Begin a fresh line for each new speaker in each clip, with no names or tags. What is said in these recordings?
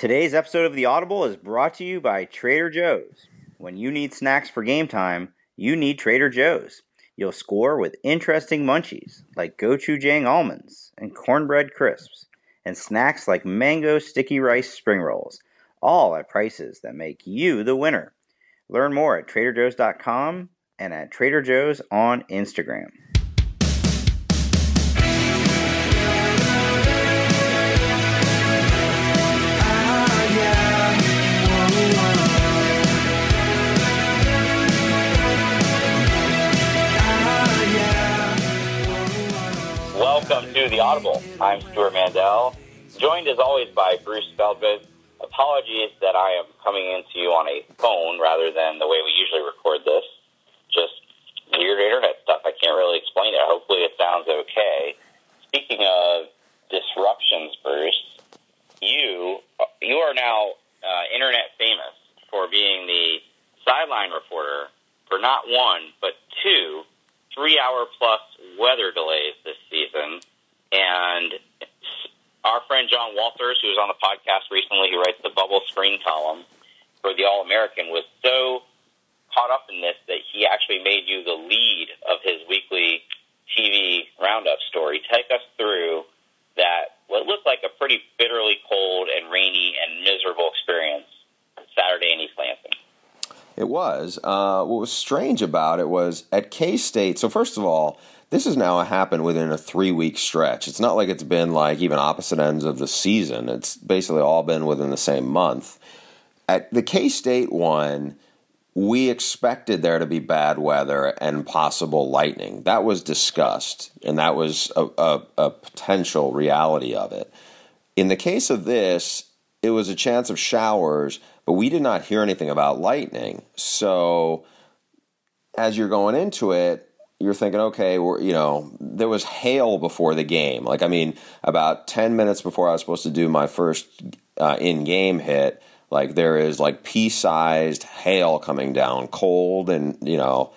Today's episode of The Audible is brought to you by Trader Joe's. When you need snacks for game time, you need Trader Joe's. You'll score with interesting munchies like gochujang almonds and cornbread crisps, and snacks like mango sticky rice spring rolls, all at prices that make you the winner. Learn more at TraderJoe's.com and at Trader Joe's on Instagram.
To The Audible. I'm Stewart Mandel, joined as always by Bruce Feldman. Apologies that I am coming into you on a phone rather than the way we usually record this. Just weird internet stuff. I can't really explain it. Hopefully it sounds okay. Speaking of disruptions, Bruce, you you are now uh, internet famous for being the sideline reporter for not one but two three-hour plus weather delays this season, and our friend John Walters, who was on the podcast recently, who writes the bubble screen column for the All American, was so caught up in this that he actually made you the lead of his weekly TV roundup story. Take us through that what looked like a pretty bitterly cold and rainy and miserable experience Saturday in East Lansing.
It was. Uh, what was strange about it was at K State. So first of all, this has now happened within a three week stretch. It's not like it's been like even opposite ends of the season. It's basically all been within the same month. At the K State one, we expected there to be bad weather and possible lightning. That was discussed, and that was a, a, a potential reality of it. In the case of this, it was a chance of showers, but we did not hear anything about lightning. So as you're going into it, you're thinking, okay, we're, you know, there was hail before the game. Like, I mean, about 10 minutes before I was supposed to do my first uh, in game hit, like, there is like pea sized hail coming down, cold and, you know,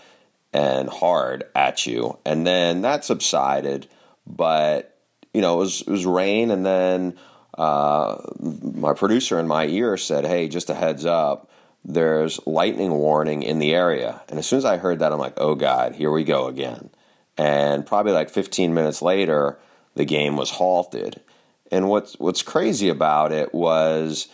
and hard at you. And then that subsided, but, you know, it was, it was rain. And then uh, my producer in my ear said, hey, just a heads up there's lightning warning in the area. And as soon as I heard that, I'm like, oh God, here we go again. And probably like 15 minutes later, the game was halted. And what's what's crazy about it was,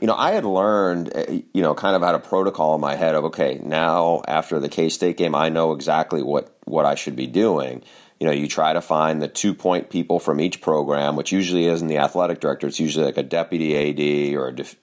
you know, I had learned, eh, you know, kind of had a protocol in my head of, okay, now after the K State game, I know exactly what what I should be doing. You know, you try to find the two point people from each program, which usually isn't the athletic director. It's usually like a deputy AD or a def-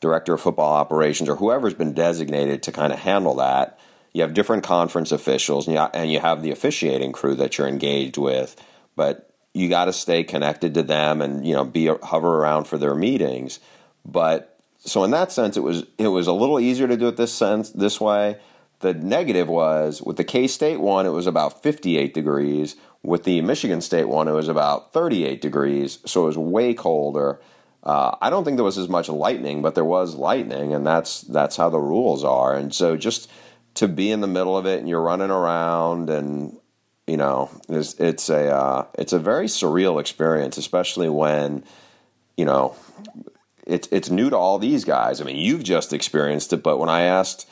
director of football operations or whoever's been designated to kind of handle that. You have different conference officials and you, and you have the officiating crew that you're engaged with, but you got to stay connected to them and you know be hover around for their meetings. But so in that sense, it was it was a little easier to do it this sense this way. The negative was with the K State one, it was about 58 degrees. With the Michigan State one, it was about 38 degrees, so it was way colder. Uh, I don't think there was as much lightning, but there was lightning, and that's that's how the rules are. And so just to be in the middle of it and you're running around and you know it's, it's a uh, it's a very surreal experience, especially when you know it's it's new to all these guys. I mean, you've just experienced it, but when I asked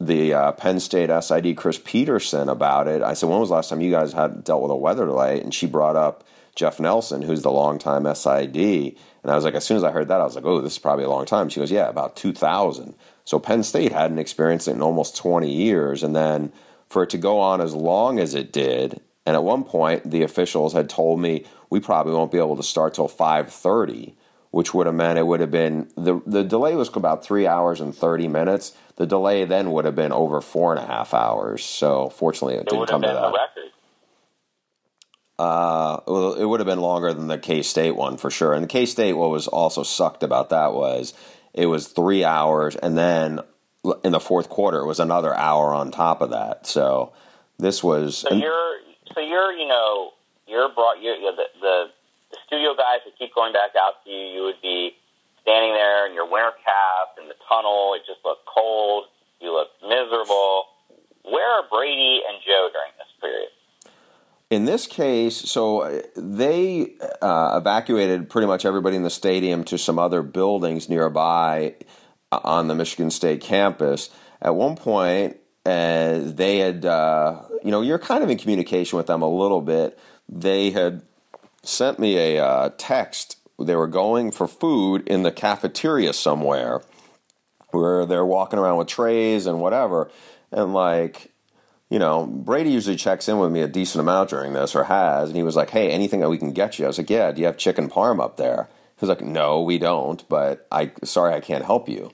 the uh, Penn State SID Chris Peterson about it, I said, "When was the last time you guys had dealt with a weather delay?" And she brought up Jeff Nelson, who's the longtime SID. And I was like, as soon as I heard that, I was like, oh, this is probably a long time. She goes, yeah, about 2000. So Penn State hadn't experienced it in almost 20 years. And then for it to go on as long as it did, and at one point the officials had told me we probably won't be able to start till 5:30, which would have meant it would have been the the delay was about three hours and 30 minutes. The delay then would have been over four and a half hours. So fortunately, it,
it
didn't come to that. Uh, well, it would have been longer than the K State one for sure. And the K State, what was also sucked about that was it was three hours, and then in the fourth quarter, it was another hour on top of that. So this was.
So you're, so you're, you know, you're brought. You're, you're the, the the studio guys would keep going back out to you. You would be standing there in your winter cap in the tunnel. It just looked cold. You looked miserable. Where are Brady and Joe during this period?
In this case, so uh, they uh, evacuated pretty much everybody in the stadium to some other buildings nearby uh, on the Michigan State campus. At one point, uh, they had, uh, you know, you're kind of in communication with them a little bit. They had sent me a uh, text. They were going for food in the cafeteria somewhere where they're walking around with trays and whatever. And like, you know, Brady usually checks in with me a decent amount during this or has. And he was like, hey, anything that we can get you? I was like, yeah, do you have chicken parm up there? He was like, no, we don't, but I, sorry, I can't help you.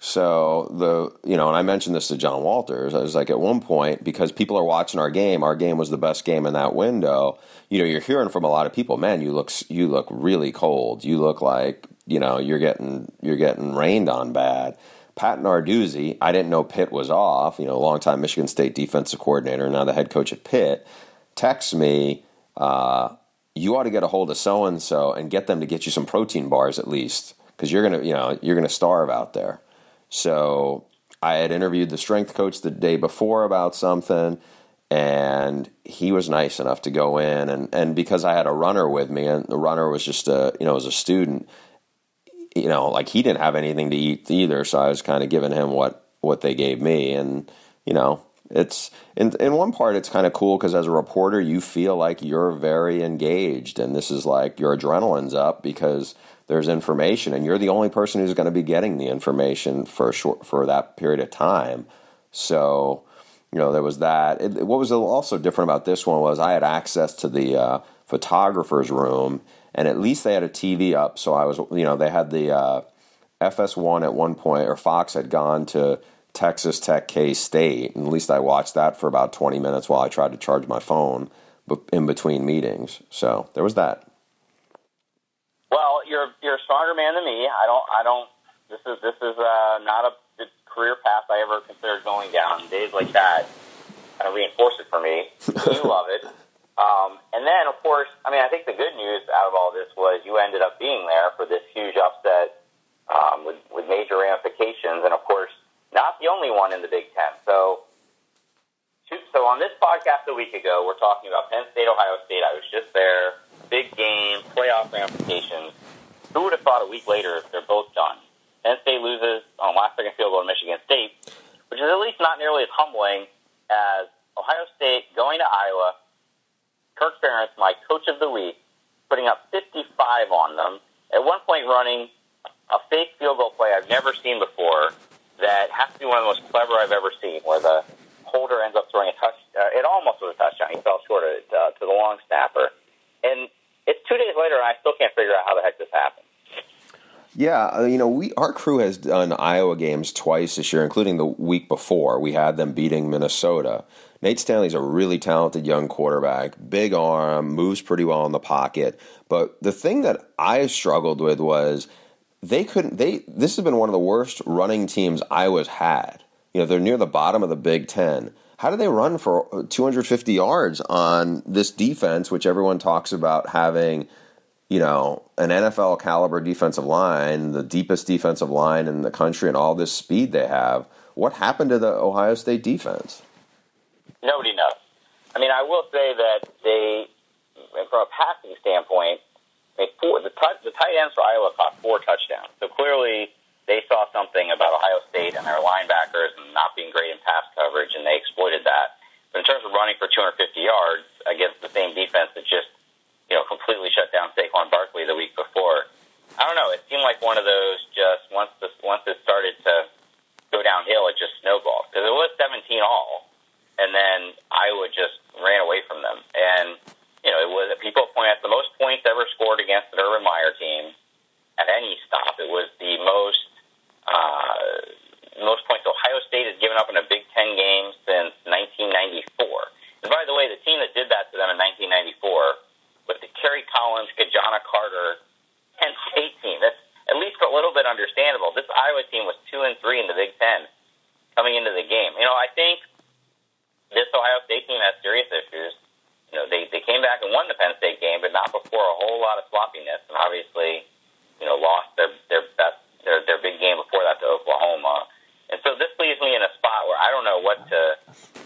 So the you know, and I mentioned this to John Walters. I was like, at one point, because people are watching our game, our game was the best game in that window. You know, you're hearing from a lot of people, man, you look you look really cold. You look like you know you're getting you're getting rained on bad. Pat Narduzzi, I didn't know Pitt was off. You know, longtime Michigan State defensive coordinator, now the head coach at Pitt, texts me. Uh, you ought to get a hold of so and so and get them to get you some protein bars at least because you're gonna you know you're gonna starve out there. So I had interviewed the strength coach the day before about something, and he was nice enough to go in and, and because I had a runner with me, and the runner was just a you know was a student, you know, like he didn't have anything to eat either, so I was kind of giving him what what they gave me, and you know, it's in in one part it's kind of cool because as a reporter you feel like you're very engaged, and this is like your adrenaline's up because there's information, and you're the only person who's going to be getting the information for short for that period of time. So, you know, there was that. It, what was also different about this one was I had access to the uh, photographer's room, and at least they had a TV up. So I was, you know, they had the uh, FS1 at one point, or Fox had gone to Texas Tech K State, and at least I watched that for about 20 minutes while I tried to charge my phone in between meetings. So there was that.
Well, you're you're a stronger man than me. I don't I don't. This is this is uh, not a career path I ever considered going down. Days like that kind of reinforce it for me. you love it. Um, and then, of course, I mean, I think the good news out of all this was you ended up being there for this huge upset um, with, with major ramifications, and of course, not the only one in the Big Ten. So, so on this podcast a week ago, we're talking about Penn State, Ohio State. I was just there big game, playoff ramifications. Who would have thought a week later they're both done? Penn State loses on last second field goal to Michigan State, which is at least not nearly as humbling as Ohio State going to Iowa. Kirk Ferentz, my coach of the week, putting up 55 on them. At one point, running a fake field goal play I've never seen before. That has to be one of the most clever I've ever seen, where the holder ends up throwing a touch. Uh, it almost was a touchdown. He fell short of it uh, to the long snapper, and it's two days later, and I still can't figure out how the heck this happened.
Yeah, uh, you know, we our crew has done Iowa games twice this year, including the week before. We had them beating Minnesota. Nate Stanley's a really talented young quarterback, big arm, moves pretty well in the pocket. But the thing that I struggled with was they couldn't. They this has been one of the worst running teams Iowa's had. You know, they're near the bottom of the Big Ten. How do they run for 250 yards on this defense, which everyone talks about having, you know, an NFL caliber defensive line, the deepest defensive line in the country, and all this speed they have? What happened to the Ohio State defense?
Nobody knows. I mean, I will say that they, from a passing standpoint, they four, the, t- the tight ends for Iowa caught four touchdowns. So clearly, they saw something about Ohio State and their linebackers and not being great in pass coverage, and they exploited that. But in terms of running for 250 yards against the same defense that just, you know, completely shut down Saquon Barkley the week before, I don't know. It seemed like one of those just once this once it started to go downhill, it just snowballed because it was 17 all, and then Iowa just ran away from them. And you know, it was people point out the most points ever scored against an Urban Meyer team at any stop. It was the most uh, most points Ohio State has given up in a Big Ten game since 1994. And by the way, the team that did that to them in 1994 little bit understandable. This Iowa team was two and three in the Big Ten coming into the game. You know, I think this Ohio State team has serious issues. You know, they they came back and won the Penn State game, but not before a whole lot of sloppiness, and obviously, you know, lost their their best their their big game before that to Oklahoma. And so this leaves me in a spot where I don't know what to.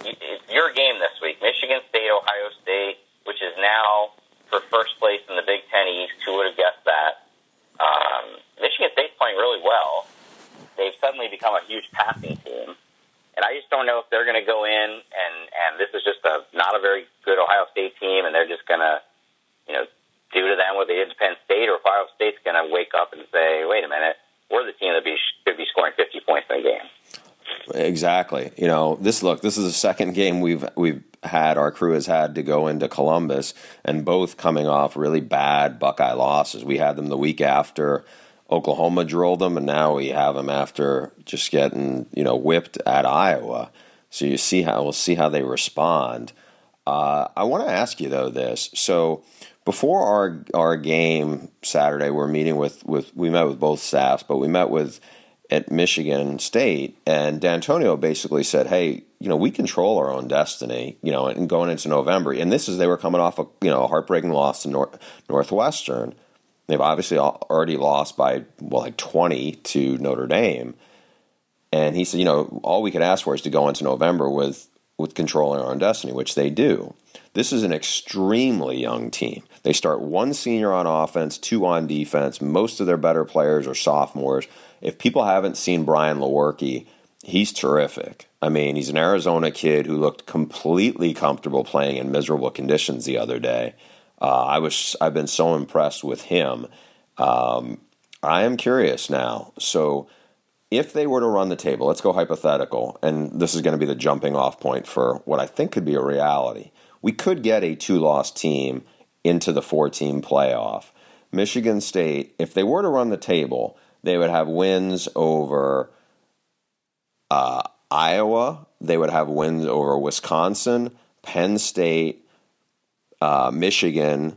It's your game this week, Michigan State, Ohio State, which is now for first place in the Big Ten East. Who would have guessed that? Um, Michigan State's playing really well. They've suddenly become a huge passing team. And I just don't know if they're going to go in and and this is just a not a very good Ohio State team, and they're just going to, you know, do to them what they did to Penn State, or if Ohio State's going to wake up and say, wait a minute, we're the team that be should be scoring 50 points in a game.
Exactly. You know, this look, this is the second game we've we've had our crew has had to go into Columbus and both coming off really bad Buckeye losses. We had them the week after Oklahoma drilled them, and now we have them after just getting you know whipped at Iowa. So you see how we'll see how they respond. Uh, I want to ask you though this. So before our our game Saturday, we're meeting with with we met with both staffs, but we met with at Michigan State, and Dantonio basically said, "Hey, you know, we control our own destiny. You know, and going into November, and this is they were coming off a you know a heartbreaking loss to North, Northwestern." They've obviously already lost by well, like twenty to Notre Dame, and he said, you know, all we could ask for is to go into November with with controlling our own destiny, which they do. This is an extremely young team. They start one senior on offense, two on defense. Most of their better players are sophomores. If people haven't seen Brian Lewerke, he's terrific. I mean, he's an Arizona kid who looked completely comfortable playing in miserable conditions the other day. Uh, I was I've been so impressed with him. Um, I am curious now. So if they were to run the table, let's go hypothetical, and this is going to be the jumping off point for what I think could be a reality. We could get a two loss team into the four team playoff. Michigan State, if they were to run the table, they would have wins over uh, Iowa, they would have wins over Wisconsin, Penn State, uh, Michigan,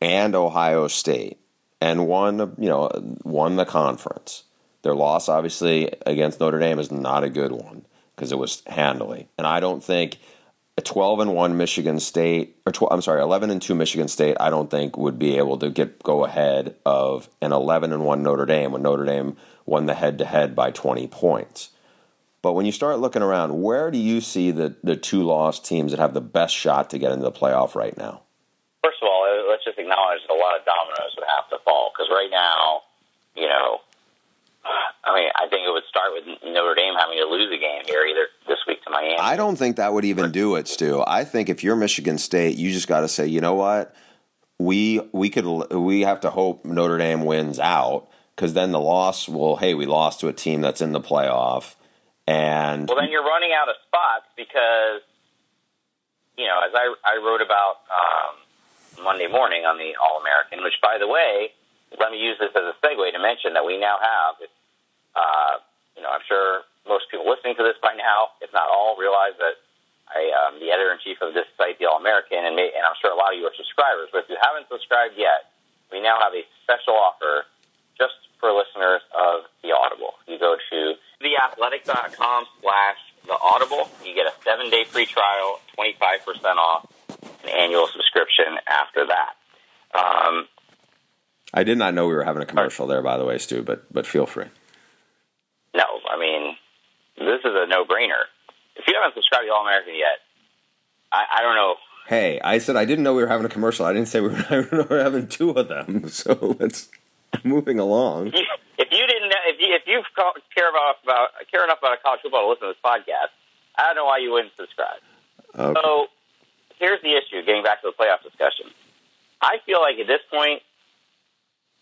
and Ohio State, and won you know won the conference. Their loss, obviously, against Notre Dame is not a good one because it was handily, and I don't think 12 and 1 Michigan State or 12, I'm sorry, 11 and 2 Michigan State I don't think would be able to get go ahead of an 11 and 1 Notre Dame when Notre Dame won the head to head by 20 points. But when you start looking around, where do you see the, the two lost teams that have the best shot to get into the playoff right now?
First of all, let's just acknowledge that a lot of dominoes would have to fall because right now, you know, I mean, I think it would start with Notre Dame having to lose a game here either this week to Miami.
I don't think that would even do it, Stu. I think if you're Michigan State, you just got to say, you know what, we we could we have to hope Notre Dame wins out because then the loss will, hey, we lost to a team that's in the playoff and
well, then you're running out of spots because you know, as I I wrote about um, Monday morning on the All American, which by the way, let me use this as a segue to mention that we now have. Uh, you know, I'm sure most people listening to this by now, if not all, realize that I am the editor in chief of this site, the All American, and, and I'm sure a lot of you are subscribers. But if you haven't subscribed yet, we now have a special offer just for listeners of the Audible. You go to theathletic.com slash the audible. You get a seven day free trial, 25% off an annual subscription after that. Um,
I did not know we were having a commercial there, by the way, Stu, but, but feel free.
No, I mean, this is a no brainer. If you haven't subscribed to All American yet, I, I don't know.
Hey, I said I didn't know we were having a commercial. I didn't say we were, we were having two of them. So let's moving along.
If you didn't, if you if you care about about care enough about college football to listen to this podcast, I don't know why you wouldn't subscribe. Okay. So here's the issue. Getting back to the playoff discussion, I feel like at this point,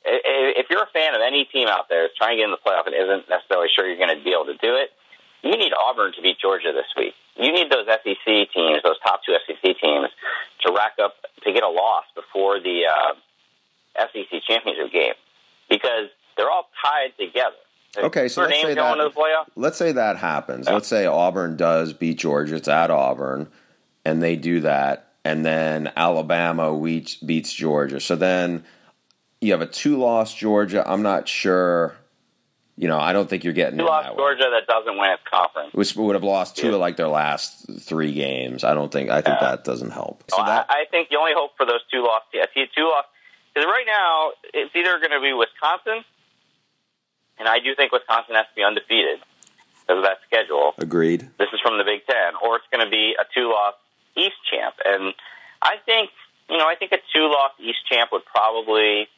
if you're a fan of any team out there that's trying to get in the playoff and isn't necessarily sure you're going to be able to do it, you need Auburn to beat Georgia this week. You need those SEC teams, those top two SEC teams, to rack up to get a loss before the uh, SEC championship game because they're all tied together.
Okay, so let's say, that, let's say that happens. Yeah. Let's say Auburn does beat Georgia. It's at Auburn, and they do that, and then Alabama beats, beats Georgia. So then you have a two loss Georgia. I'm not sure. You know, I don't think you're getting
Two
in
lost
that way.
Georgia that doesn't win its conference.
Which would have lost two
Yeah.
of like their last three games. I don't think. I think
Yeah.
that doesn't help.
So
So that
I, I think the only hope for those two I see two lost, because right now it's either going to be Wisconsin, and I do think Wisconsin has to be undefeated because of that schedule.
agreed.
This is from the Big Ten, or it's going to be a two-loss East champ. And I think, you know, I think a two-loss East champ would probably,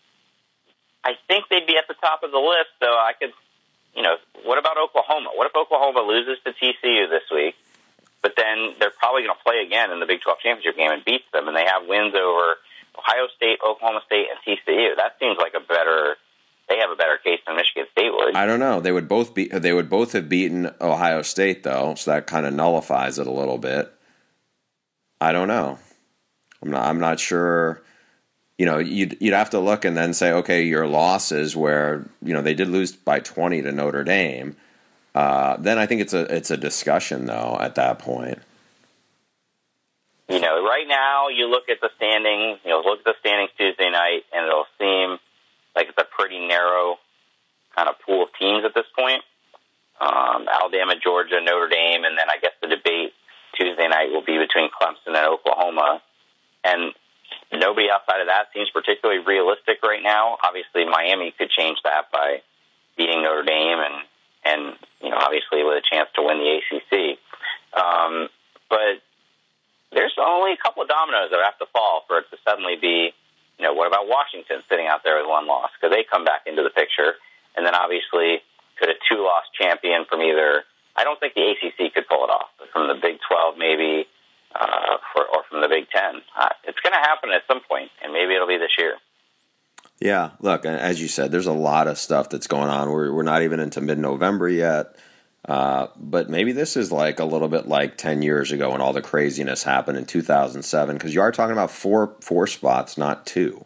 I think they'd be at the top of the list. So I could, you know, what about Oklahoma? What if Oklahoma loses to TCU this week, but then they're probably going to play again in the Big 12 championship game and beats them, and they have wins over Ohio State, Oklahoma State, and TCU? That seems like a better. They have a better case than Michigan State would.
I don't know. They would both be. They would both have beaten Ohio State though, so that kind of nullifies it a little bit. I don't know. I'm not. I'm not sure. You know, you'd you'd have to look and then say, okay, your losses where you know they did lose by 20 to Notre Dame. Uh, then I think it's a it's a discussion though at that point.
you know, right now you look at the standings, you know, look at the standings Tuesday night, and it'll seem like it's a pretty narrow kind of pool of teams at this point. Um, Alabama, Georgia, Notre Dame, and then I guess the debate Tuesday night will be between Clemson and Oklahoma. And nobody outside of that seems particularly realistic right now. Obviously, Miami could change that by beating Notre Dame and and you know obviously with a chance to win the ACC. Um, but there's only a couple of dominoes that have to fall for it to suddenly be, you know, what about Washington sitting out there with one loss? Because they come back into the picture. And then obviously, could a two loss champion from either, I don't think the ACC could pull it off, but from the Big 12 maybe, uh, for, or from the Big 10. Uh, it's going to happen at some point, and maybe it'll be this year.
Yeah, look, as you said, there's a lot of stuff that's going on. We're we're not even into mid November yet. Uh, but maybe this is like a little bit like 10 years ago when all the craziness happened in 2007 because you are talking about four four spots not two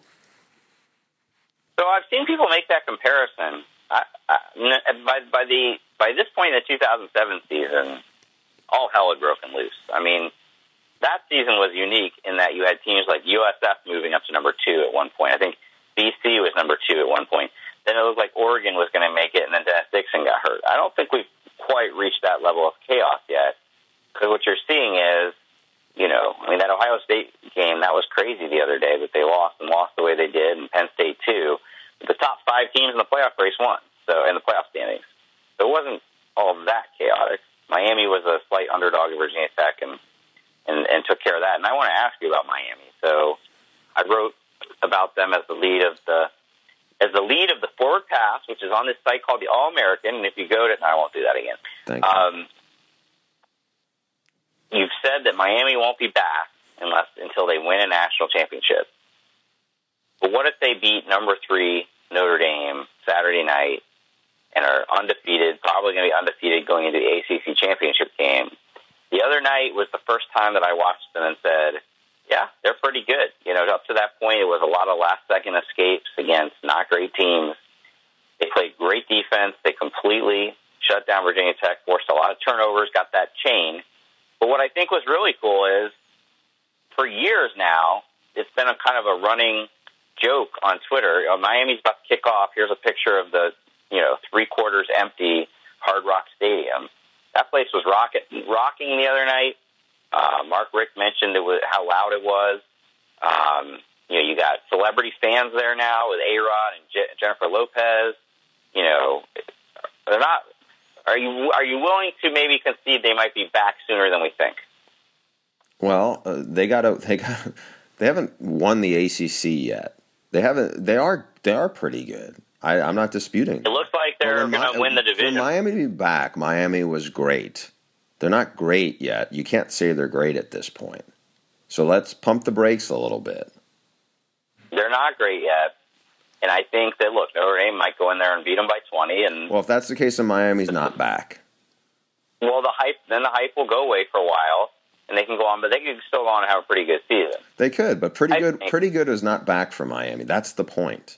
So I've seen people make that comparison. I, I, by, by the by this point in the 2007 season, all hell had broken loose. I mean, that season was unique in that you had teams like USF moving up to number two at one point. I think BC was number two at one point. Then it looked like Oregon was going to make it, and then Dennis Dixon got hurt. I don't think we've quite reached that level of chaos yet. Because what you're seeing is, you know, I mean, that Ohio State game, that was crazy the other day that they lost and lost the way they did, and Penn State too. The top five teams in the playoff race won, so in the playoff standings. So it wasn't all that chaotic. Miami was a slight underdog at Virginia Tech and, and, and took care of that. And I want to ask you about Miami. So I wrote about them as the lead of the as the lead of the forward pass, which is on this site called the All American. And if you go to, no, I won't do that again.
Thank you.
Um, you've said that Miami won't be back unless until they win a national championship. But what if they beat number three Notre Dame Saturday night and are undefeated, probably going to be undefeated going into the ACC championship game? The other night was the first time that I watched them and said, yeah, they're pretty good. You know, up to that point, it was a lot of last second escapes against not great teams. They played great defense. They completely shut down Virginia Tech, forced a lot of turnovers, got that chain. But what I think was really cool is for years now, it's been a kind of a running joke on Twitter. Uh, Miami's about to kick off. Here's a picture of the, you know, three quarters empty Hard Rock Stadium. That place was rocket, rocking the other night. Uh, Mark Richt mentioned it was how loud it was. Um, you know, you got celebrity fans there now with A Rod and Je- Jennifer Lopez. You know, they're not. Are you are you willing to maybe concede they might be back sooner than we think?
Well, uh, they got to they got they haven't won the ACC yet. They haven't. They are they are pretty good. I, I'm not disputing.
It looks like they're going to win the division.
Miami to be back, Miami was great. They're not great yet. You can't say they're great at this point. So let's pump the brakes a little bit.
They're not great yet, and I think that look, Notre Dame might go in there and beat them by twenty, and
Well, if that's the case, then Miami's not back.
well, the hype then the hype will go away for a while, and they can go on, but they can still go on and have a pretty good season.
They could, but pretty
I
good.
think-
Pretty good is not back for Miami. That's the point.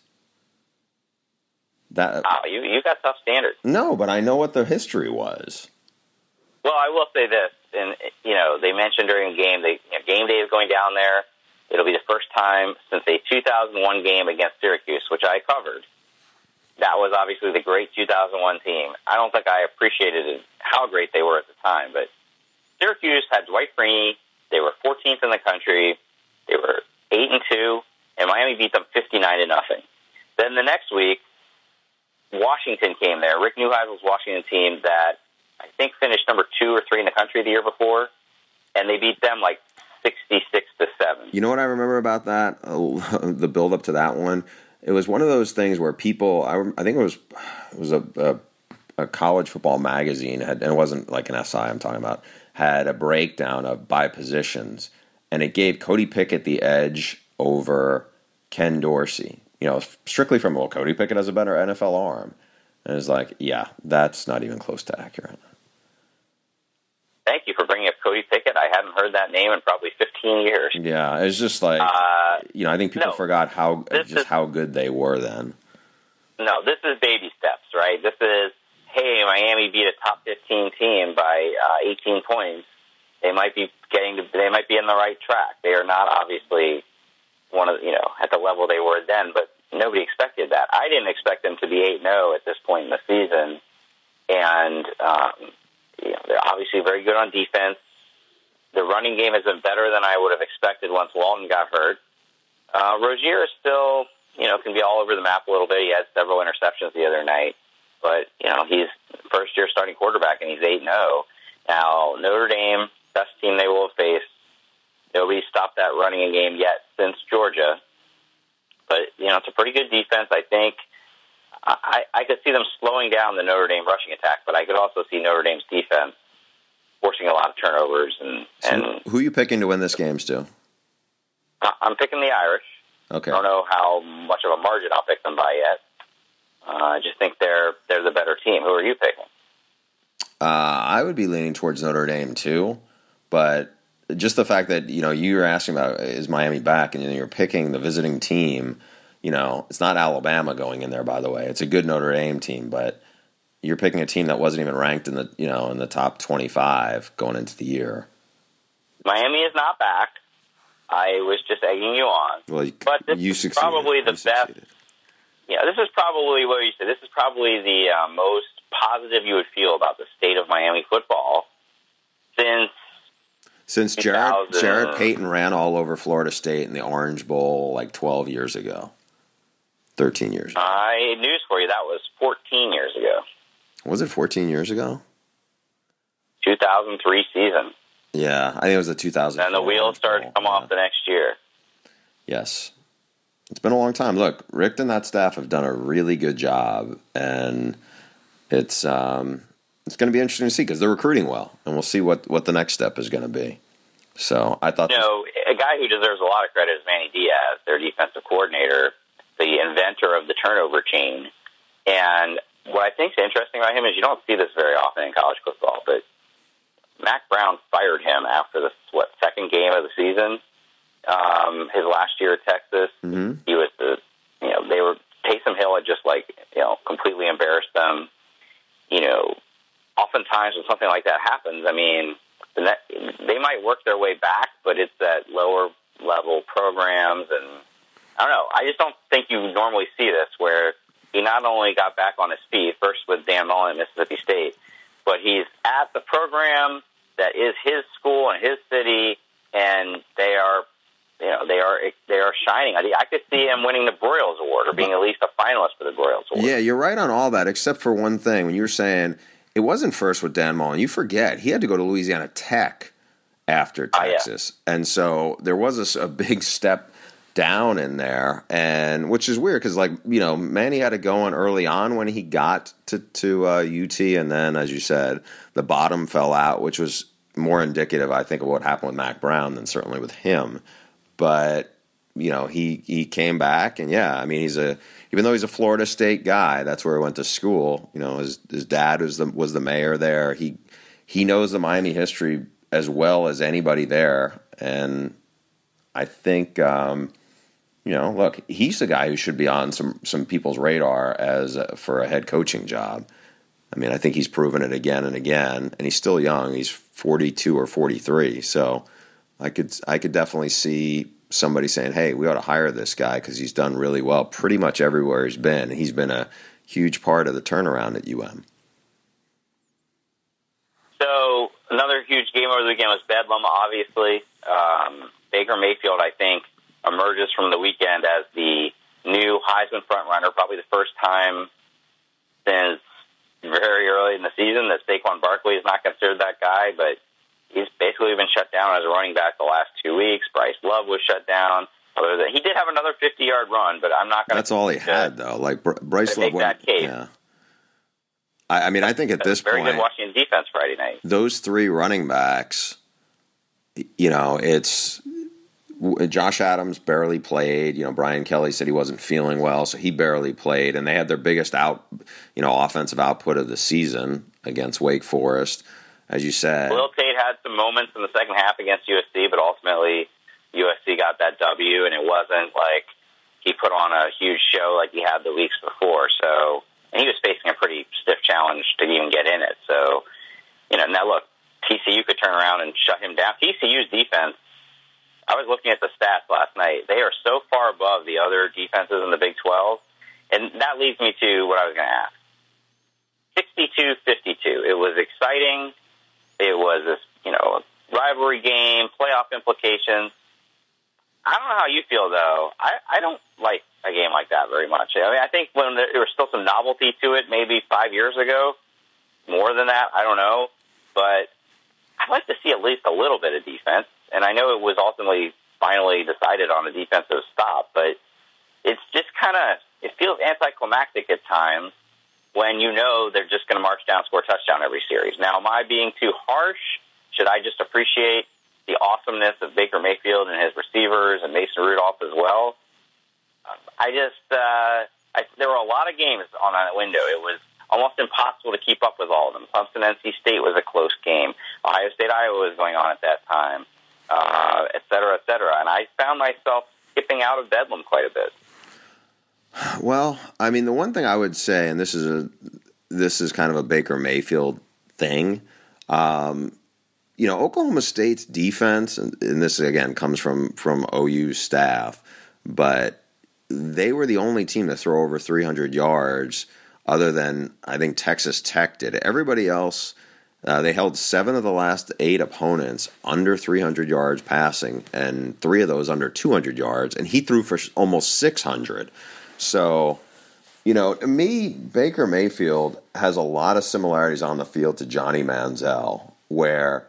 That ah,
Wow, you you got tough standards.
no, but I know what the history was.
Well, I will say this, and you know, they mentioned during the game, they you know, game day is going down there. It'll be the first time since a 2001 game against Syracuse, which I covered. That was obviously the great 2001 team. I don't think I appreciated how great they were at the time, but Syracuse had Dwight Freeney. They were 14th in the country. They were eight and two, and Miami beat them 59 to nothing. Then the next week, Washington came there. Rick Neuheisel's Washington team that I think finished number two or three in the country the year before, and they beat them like 66 to seven.
You know what I remember about that? the build up to that one. It was one of those things where people. I, I think it was it was a, a, a college football magazine had, and it wasn't like an SI. I'm talking about had a breakdown of by positions, and it gave Cody Pickett the edge over Ken Dorsey. You know, strictly from well, Cody Pickett has a better NFL arm, and it's like, yeah, that's not even close to accurate
thank you for bringing up Cody Pickett. I hadn't heard that name in probably 15 years.
Yeah, it's just like uh, you know, I think people
no,
forgot how just is, how good they were then.
No, this is baby steps, right? This is hey, Miami beat a top 15 team by uh, 18 points. They might be getting to, they might be in the right track. They are not obviously one of you know at the level they were then, but nobody expected that. I didn't expect them to be 8 0 at this point in the season, and um, you know, they're obviously very good on defense. The running game has been better than I would have expected once Walton got hurt. Uh, Rosier is still, you know, can be all over the map a little bit. He had several interceptions the other night, but you know, he's first year starting quarterback and he's eight zero. Now Notre Dame, best team they will have faced. Nobody stopped that running game yet since Georgia, but you know, it's a pretty good defense. I think I, I could see them slowing down the Notre Dame rushing attack, but I could also see Notre Dame's defense forcing a lot of turnovers. And,
so
and
who are you picking to win this game, Stu?
I'm picking the Irish.
Okay.
I don't know how much of a margin I'll pick them by yet. Uh, I just think they're they're the better team. Who are you picking?
Uh, I would be leaning towards Notre Dame too, but just the fact that you know you were asking about is Miami back, and you're picking the visiting team you know, it's not Alabama going in there, by the way. It's a good Notre Dame team, but you're picking a team that wasn't even ranked in the you know in the top 25 going into the year.
Miami is not back. I was just egging you on.
Well, you,
but this
you
is
succeeded.
probably the
you
best.
Succeeded.
Yeah, this is probably what you said. This is probably the uh, most positive you would feel about the state of Miami football since
since Jarrett Jarrett Payton ran all over Florida State in the Orange Bowl like 12 years ago. 13 years ago.
I news for you. That was 14 years ago.
Was it 14 years ago?
2003 season.
Yeah, I think it was the 2000.
And the wheels started to come yeah. off the next year.
Yes. It's been a long time. Look, Richt and that staff have done a really good job, and it's um, it's going to be interesting to see because they're recruiting well, and we'll see what, what the next step is going to be. So I thought,
you know, a guy who deserves a lot of credit is Manny Diaz, their defensive coordinator the inventor of the turnover chain. And what I think is interesting about him is you don't see this very often in college football, but Mack Brown fired him after the what second game of the season. Um, his last year at Texas,
mm-hmm.
he was the you know they were Taysom Hill had just like you know completely embarrassed them. You know, oftentimes when something like that happens, I mean, the net, they might work their way back, but it's that lower level programs and I don't know. I just don't think you normally see this where he not only got back on his feet, first with Dan Mullen at Mississippi State, but he's at the program that is his school and his city, and they are, you know, they are they are shining. I, I could see him winning the Broyles Award or being at least a finalist for the Broyles Award.
Yeah, you're right on all that, except for one thing. When you were saying it wasn't first with Dan Mullen, you forget he had to go to Louisiana Tech after Texas,
oh, yeah.
and so there was a, a big step down in there, and which is weird because like you know Manny had it going early on when he got to to uh, UT, and then as you said, the bottom fell out, which was more indicative, I think, of what happened with Mack Brown than certainly with him. But you know he he came back, and yeah, I mean he's a even though he's a Florida State guy, that's where he went to school. You know his his dad was the was the mayor there. He he knows the Miami history as well as anybody there, and I think. Um, you know, look, he's the guy who should be on some some people's radar as a, for a head coaching job. I mean, I think he's proven it again and again, and he's still young. He's 42 or 43, so I could I could definitely see somebody saying, "Hey, we ought to hire this guy because he's done really well pretty much everywhere he's been. He's been a huge part of the turnaround at UM."
So another huge game over the weekend was Bedlam. Obviously, um, Baker Mayfield, I think, emerges from the weekend as the new Heisman frontrunner. Probably the first time since very early in the season that Saquon Barkley is not considered that guy, but he's basically been shut down as a running back the last two weeks. Bryce Love was shut down. Other than He did have another 50 yard run, but I'm not going to.
That's all he had, though. Like Bryce Love
went. that case. Yeah.
I, I mean, I think at this
very
point,
very good Washington defense Friday night.
Those three running backs, you know, it's Josh Adams barely played. You know, Brian Kelly said he wasn't feeling well, so he barely played. And they had their biggest out, you know, offensive output of the season against Wake Forest, as you said.
Khalil Tate had some moments in the second half against USC, but ultimately USC got that W, and it wasn't like he put on a huge show like he had the weeks before. So, and he was facing a pretty stiff challenge to even get in it. So, you know, now look, TCU could turn around and shut him down. TCU's defense I was looking at the stats last night. They are so far above the other defenses in the Big 12. And that leads me to what I was going to ask. 62-52. It was exciting. It was a, you know, rivalry game, playoff implications. I don't know how you feel though. I, I don't like a game like that very much. I mean, I think when there, there was still some novelty to it, maybe five years ago, more than that, I don't know. But I'd like to see at least a little bit of defense and I know it was ultimately finally decided on a defensive stop, but it's just kind of it feels anticlimactic at times when you know they're just going to march down, score a touchdown every series. Now, am I being too harsh? Should I just appreciate the awesomeness of Baker Mayfield and his receivers and Mason Rudolph as well? I just uh, I, there were a lot of games on that window. It was almost impossible to keep up with all of them. Clemson, NC State was a close game. Ohio State, Iowa was going on at that time uh, et cetera, et cetera. And I found myself skipping out of Bedlam quite a bit.
Well, I mean, the one thing I would say, and this is a this is kind of a Baker Mayfield thing. Um, you know, Oklahoma State's defense, and, and this again comes from from OU staff, but they were the only team to throw over 300 yards, other than I think Texas Tech did. Everybody else uh, they held seven of the last eight opponents under 300 yards passing, and three of those under 200 yards, and he threw for almost 600. So, you know, to me, Baker Mayfield has a lot of similarities on the field to Johnny Manziel, where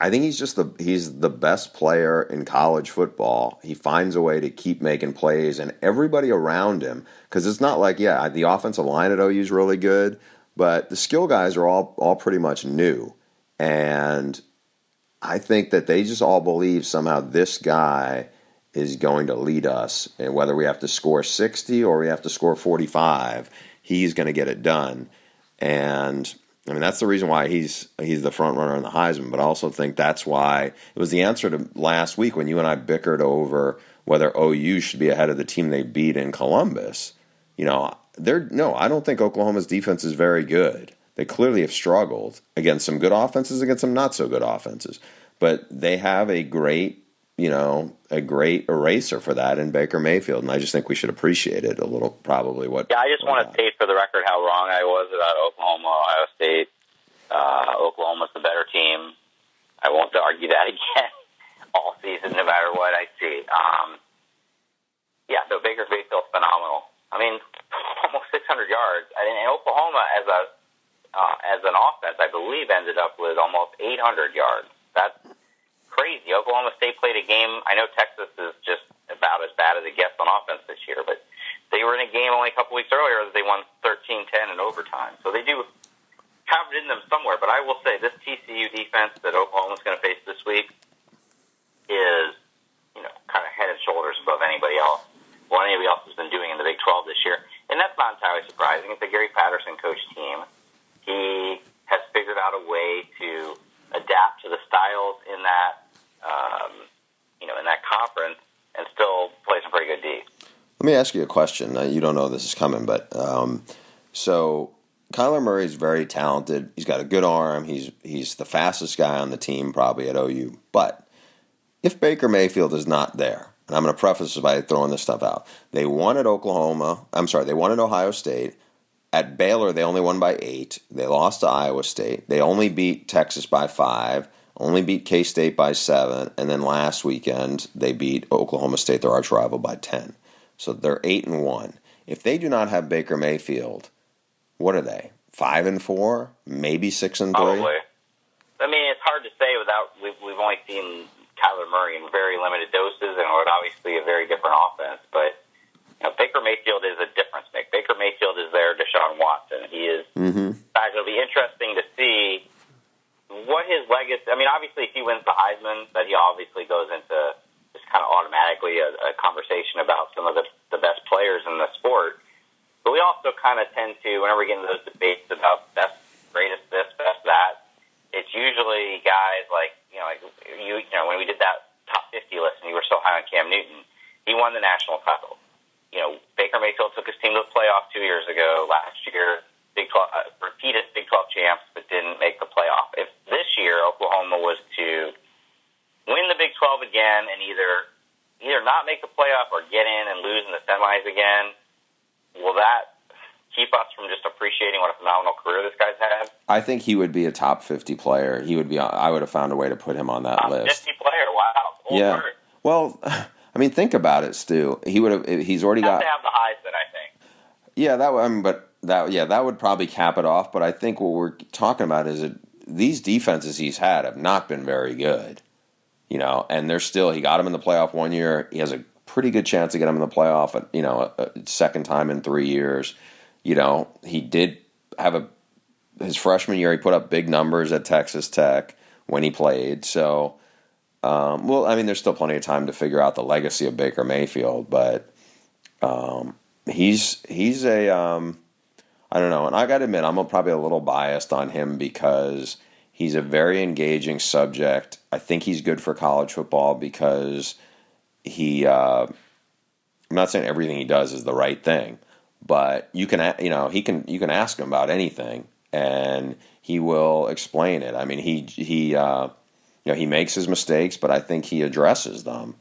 I think he's just the he's the best player in college football. He finds a way to keep making plays, and everybody around him, because it's not like yeah, the offensive line at OU is really good but the skill guys are all all pretty much new, and I think that they just all believe somehow this guy is going to lead us, and whether we have to score sixty or we have to score forty five, he's going to get it done. And I mean that's the reason why he's he's the front runner in the Heisman. But I also think that's why it was the answer to last week when you and I bickered over whether OU should be ahead of the team they beat in Columbus. You know, they're no, I don't think Oklahoma's defense is very good. They clearly have struggled against some good offenses, against some not so good offenses. But they have a great, you know, a great eraser for that in Baker Mayfield, and I just think we should appreciate it a little. Probably what.
Yeah, I just want to state for the record how wrong I was about Oklahoma, Ohio State. Uh, Oklahoma's the better team. I won't argue that again all season, no matter what I see. Um, yeah, so Baker Mayfield's phenomenal. I mean, almost 600 yards. I mean, and Oklahoma as a uh, as an offense, I believe, ended up with almost 800 yards. That's crazy. Oklahoma State played a game. I know Texas is just about as bad as it gets on offense this year, but they were in a game only a couple weeks earlier that they won 13-10 in overtime. So they do have it in them somewhere. But I will say this TCU defense that Oklahoma's going to face this week is, you know, kind of head and shoulders above anybody else what anybody else has been doing in the Big 12 this year. And that's not entirely surprising. It's a Gary Patterson coach team. He has figured out a way to adapt to the styles in that, um, you know, in that conference and still play some pretty good D.
Let me ask you a question. You don't know this is coming, but um, so Kyler Murray is very talented. He's got a good arm. He's he's the fastest guy on the team, probably at OU. But if Baker Mayfield is not there, and I'm going to preface this by throwing this stuff out. They won at Oklahoma. I'm sorry, they won at Ohio State. At Baylor, they only won by eight. They lost to Iowa State. They only beat Texas by five. Only beat K State by seven. And then last weekend, they beat Oklahoma State, their arch rival, by ten. So they're eight and one. If they do not have Baker Mayfield, what are they? Five and four, maybe six and three.
Probably. I mean, it's hard to say without we've, we've only seen Kyler Murray in very limited doses, and obviously a very different offense. But you know, Baker Mayfield is a difference maker. Baker Mayfield is there. Deshaun Watson, he is.
Mm-hmm.
In fact, it'll be interesting to see what his legacy. I mean, obviously, if he wins the Heisman, that he obviously goes into just kind of automatically a, a conversation about some of the the best players in the sport. But we also kind of tend to, whenever we get into those debates about best, greatest this, best that, it's usually guys like you know, like you, you know, when we did that top 50 list, and you were so high on Cam Newton, he won the national title. You know, Baker Mayfield took his team to the playoff two years ago. Last year, Big 12 uh, repeated Big 12 champs, but didn't make the playoff. If this year Oklahoma was to win the Big 12 again and either either not make the playoff or get in and lose in the semis again, will that keep us from just appreciating what a phenomenal career this guy's had?
I think he would be a top 50 player. He would be. I would have found a way to put him on that
Top
list.
50 player, wow. Full
Yeah.
word.
Well, I mean, think about it, Stu. He would have. He's already
Have
got.
to have the Heisman, I think.
Yeah, that. I mean, but that. Yeah, that would probably cap it off. But I think what we're talking about is that these defenses he's had have not been very good. You know, and they're still. He got him in the playoff one year. He has a pretty good chance to get him in the playoff. You know, a, a second time in three years. You know, he did have a his freshman year. He put up big numbers at Texas Tech when he played. So. Um, well, I mean, there's still plenty of time to figure out the legacy of Baker Mayfield, but um, he's he's a um, I don't know, and I got to admit, I'm probably a little biased on him because he's a very engaging subject. I think he's good for college football because he. Uh, I'm not saying everything he does is the right thing, but you can you know he can you can ask him about anything and he will explain it. I mean, he he. Uh, you know, he makes his mistakes, but I think he addresses them.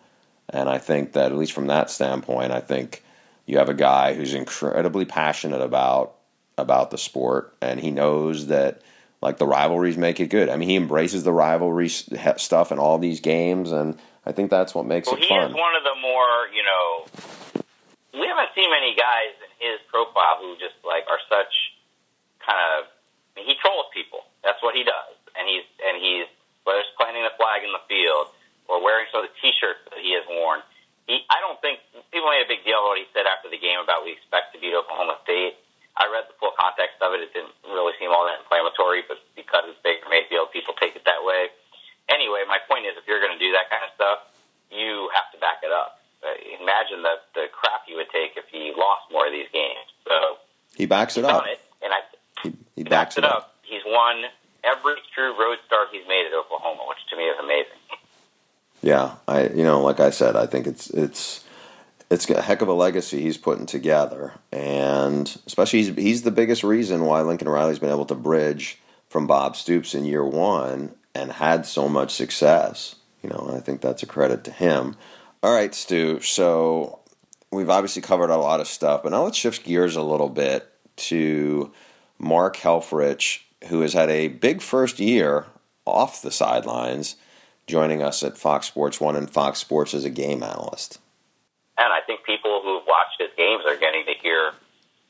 And I think that, at least from that standpoint, I think you have a guy who's incredibly passionate about about the sport, and he knows that like the rivalries make it good. I mean, he embraces the rivalry stuff in all these games, and I think that's what makes
Well,
it
he
fun.
is one of the more, you know, we haven't seen many guys in his profile who just like are such kind of. I mean, he trolls people. That's what he does, and he's and he's whether it's planting the flag in the field or wearing some of the T-shirts that he has worn. He, I don't think people made a big deal of what he said after the game about we expect to beat Oklahoma State. I read the full context of it. It didn't really seem all that inflammatory, but because it's Baker Mayfield, people take it that way. Anyway, my point is, if you're going to do that kind of stuff, you have to back it up. Uh, imagine the the crap he would take if he lost more of these games. So
he backs it up.
it, and I
He, he backs it up.
He's won every true road start he's made at Oklahoma, which to me is amazing.
Yeah, I you know, like I said, I think it's it's it's a heck of a legacy he's putting together, and especially he's he's the biggest reason why Lincoln Riley's been able to bridge from Bob Stoops in year one and had so much success. You know, I think that's a credit to him. All right, Stu. So we've obviously covered a lot of stuff, but now let's shift gears a little bit to Mark Helfrich, who has had a big first year off the sidelines, joining us at Fox Sports One and Fox Sports as a game analyst.
And I think people who've watched his games are getting to hear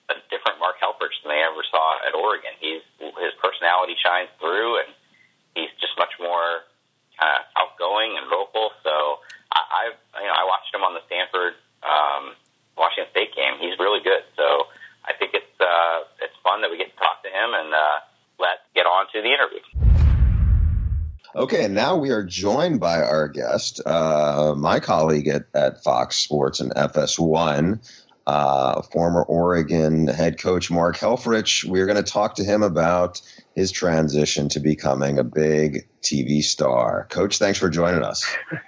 a different Mark Helfrich than they ever saw at Oregon. He's his personality shines through, and he's just much more kind of outgoing and vocal. So I, I, you know, I watched him on the Stanford um, Washington State game. He's really good. So I think it's uh, it's fun that we get to talk to him, and uh, let's get on to the interview.
Okay, and now we are joined by our guest, uh, my colleague at, at Fox Sports and FS1, uh, former Oregon head coach Mark Helfrich. We're going to talk to him about his transition to becoming a big TV star. Coach, thanks for joining us.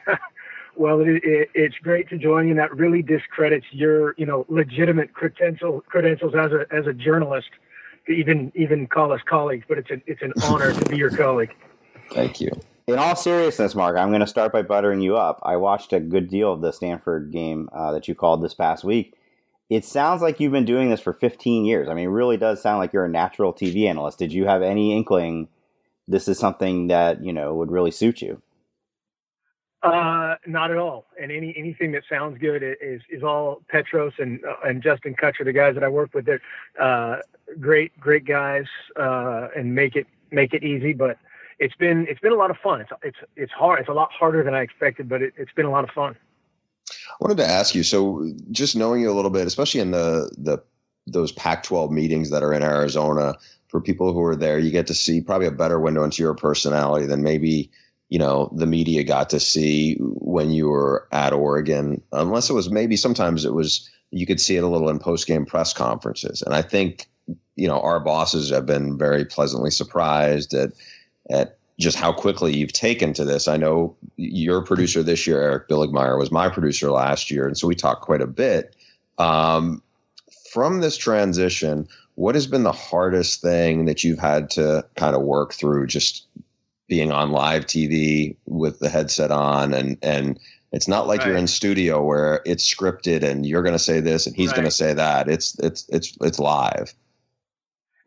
Well, it, it, it's great to join you. and That really discredits your, you know, legitimate credential, credentials as a as a journalist to even even call us colleagues. But it's an it's an honor to be your colleague.
Thank you.
In all seriousness, Mark, I'm going to start by buttering you up. I watched a good deal of the Stanford game uh, that you called this past week. It sounds like you've been doing this for 15 years. I mean, it really does sound like you're a natural TV analyst. Did you have any inkling this is something that you know would really suit you?
Uh, not at all. And any anything that sounds good is is all Petros and uh, and Justin Kutcher, the guys that I work with. They're uh, great great guys uh, and make it make it easy. But it's been it's been a lot of fun. It's it's it's hard. It's a lot harder than I expected, but it, it's been a lot of fun.
I wanted to ask you. So, just knowing you a little bit, especially in the the those Pac-12 meetings that are in Arizona, for people who are there, you get to see probably a better window into your personality than maybe you know the media got to see when you were at Oregon, unless it was maybe sometimes it was you could see it a little in post game press conferences. And I think you know our bosses have been very pleasantly surprised at at just how quickly you've taken to this. I know your producer this year, Eric Billigmeyer, was my producer last year, and so we talked quite a bit. Um, from this transition, what has been the hardest thing that you've had to kind of work through just being on live TV with the headset on and and it's not like right. you're in studio where it's scripted and you're going to say this and he's right. going to say that. It's it's it's it's live.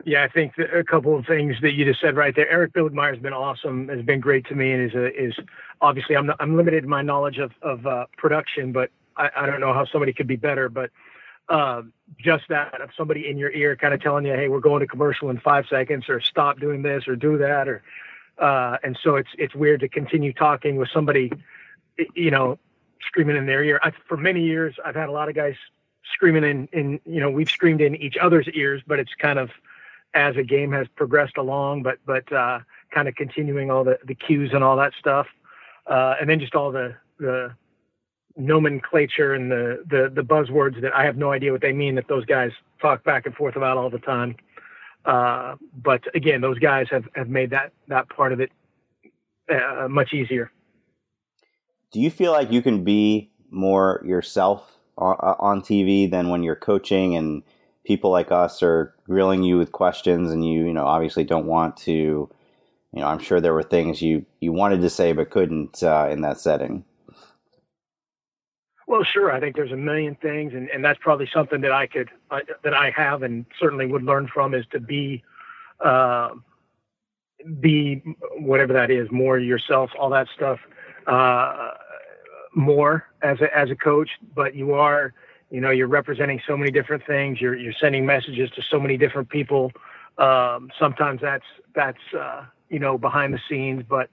Yeah, I think a couple of things that you just said right there. Eric Billigmeyer has been awesome, has been great to me, and is a, is obviously I'm I'm limited in my knowledge of of uh, production, but I, I don't know how somebody could be better. But uh, just that of somebody in your ear kind of telling you, hey, we're going to commercial in five seconds, or stop doing this, or do that, or uh, and so it's it's weird to continue talking with somebody, you know, screaming in their ear. I, for many years, I've had a lot of guys screaming in in you know we've screamed in each other's ears, but it's kind of as a game has progressed along, but but uh, kind of continuing all the the cues and all that stuff, uh, and then just all the the nomenclature and the, the the buzzwords that I have no idea what they mean that those guys talk back and forth about all the time. Uh, but again, those guys have, have made that, that part of it uh, much easier.
Do you feel like you can be more yourself on TV than when you're coaching and people like us are grilling you with questions and you, you know, obviously don't want to, you know, I'm sure there were things you, you wanted to say but couldn't uh, in that setting.
Well, sure. I think there's a million things, and, and that's probably something that I could uh, that I have and certainly would learn from is to be uh, be whatever that is, more yourself, all that stuff, uh, more as a as a coach. But you are, you know, you're representing so many different things. You're you're sending messages to so many different people. Um, sometimes that's that's uh, you know behind the scenes, but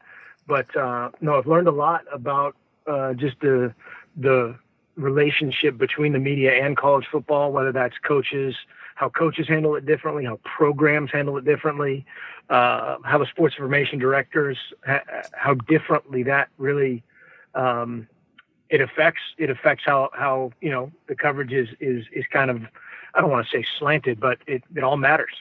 but uh, no, I've learned a lot about uh, just the the relationship between the media and college football, whether that's coaches, how coaches handle it differently, how programs handle it differently, uh, how the sports information directors, how differently that really um, it affects it affects how how you know the coverage is is is kind of I don't want to say slanted, but it it all matters.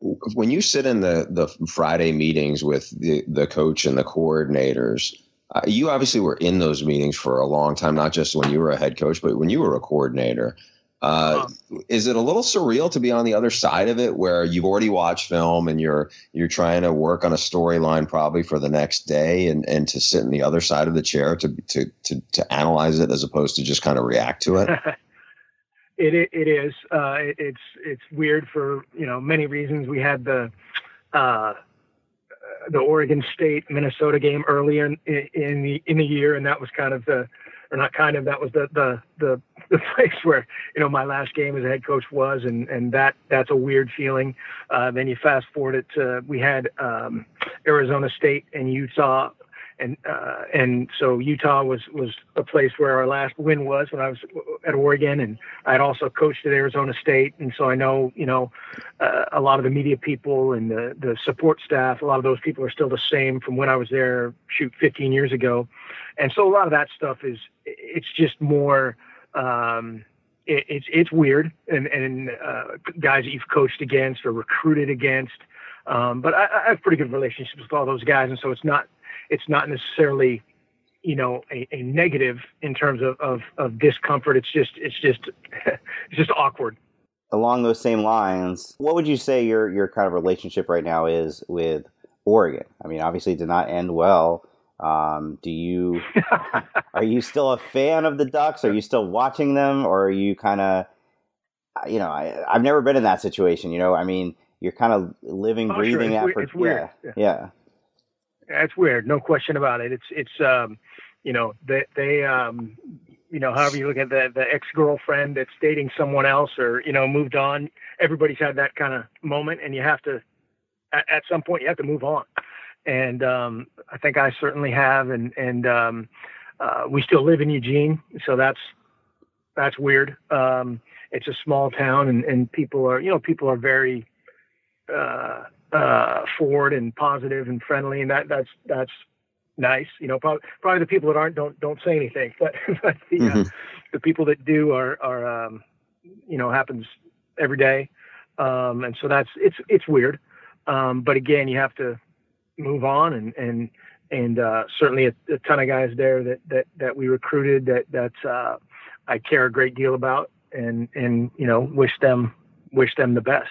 When you sit in the the Friday meetings with the the coach and the coordinators, uh, you obviously were in those meetings for a long time, not just when you were a head coach, but when you were a coordinator. Uh, is it a little surreal to be on the other side of it, where you've already watched film and you're you're trying to work on a storyline probably for the next day, and, and to sit in the other side of the chair to to to, to analyze it as opposed to just kind of react to it?
it it is. Uh, it's it's weird for you know many reasons. We had the uh, the Oregon State Minnesota game earlier in, in the in the year, and that was kind of the or not kind of that was the the the, the place where you know my last game as a head coach was, and and that that's a weird feeling. Uh, then you fast forward it to we had um, Arizona State and Utah and uh, and so Utah was was a place where our last win was when I was at Oregon, and I had also coached at Arizona State, and so I know you know uh, a lot of the media people and the the support staff. A lot of those people are still the same from when I was there, shoot, 15 years ago, and so a lot of that stuff is it's just more. Um, it, it's it's weird, and and uh, guys that you've coached against or recruited against. Um, but I, I have pretty good relationships with all those guys, and so it's not it's not necessarily you know a, a negative in terms of, of, of discomfort it's just it's just it's just awkward
along those same lines what would you say your your kind of relationship right now is with Oregon? I mean, obviously, it did not end well. Um, do you are you still a fan of the Ducks? Are you still watching them, or are you kind of, you know, I, I've never been in that situation. You know, I mean, you're kind of living,
Oh, sure.
breathing that
we-
for
weird.
yeah, yeah.
That's weird, no question about it. It's it's um, you know they they um, you know however you look at the the ex girlfriend that's dating someone else or you know moved on. Everybody's had that kind of moment, and you have to at, at some point you have to move on. And um, I think I certainly have, and and um, uh, we still live in Eugene, so that's that's weird. Um, it's a small town, and, and people are you know people are very uh, uh, forward and positive and friendly, and that that's that's nice. You know, probably, probably the people that aren't don't don't say anything, but, but the uh,
Mhm.
the people that do are are um, you know happens every day, um, and so that's it's it's weird. Um, but again, you have to move on, and and and uh, certainly a, a ton of guys there that that that we recruited that that uh, I care a great deal about, and and you know wish them wish them the best.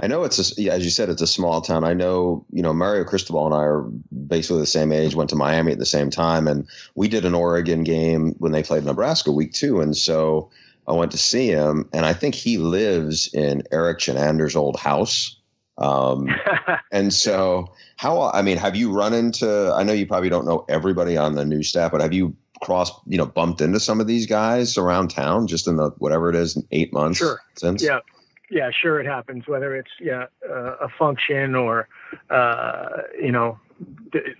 I know it's a, yeah, as you said, it's a small town. I know, you know, Mario Cristobal and I are basically the same age, went to Miami at the same time. And we did an Oregon game when they played Nebraska week two. And so I went to see him and I think he lives in Erik Chinander's old house. Um, and so how, I mean, have you run into, I know you probably don't know everybody on the new staff, but have you crossed, you know, bumped into some of these guys around town just in the, whatever it is, eight months
Sure.
since?
Yeah, yeah, sure, it happens. Whether it's yeah uh, a function or uh, you know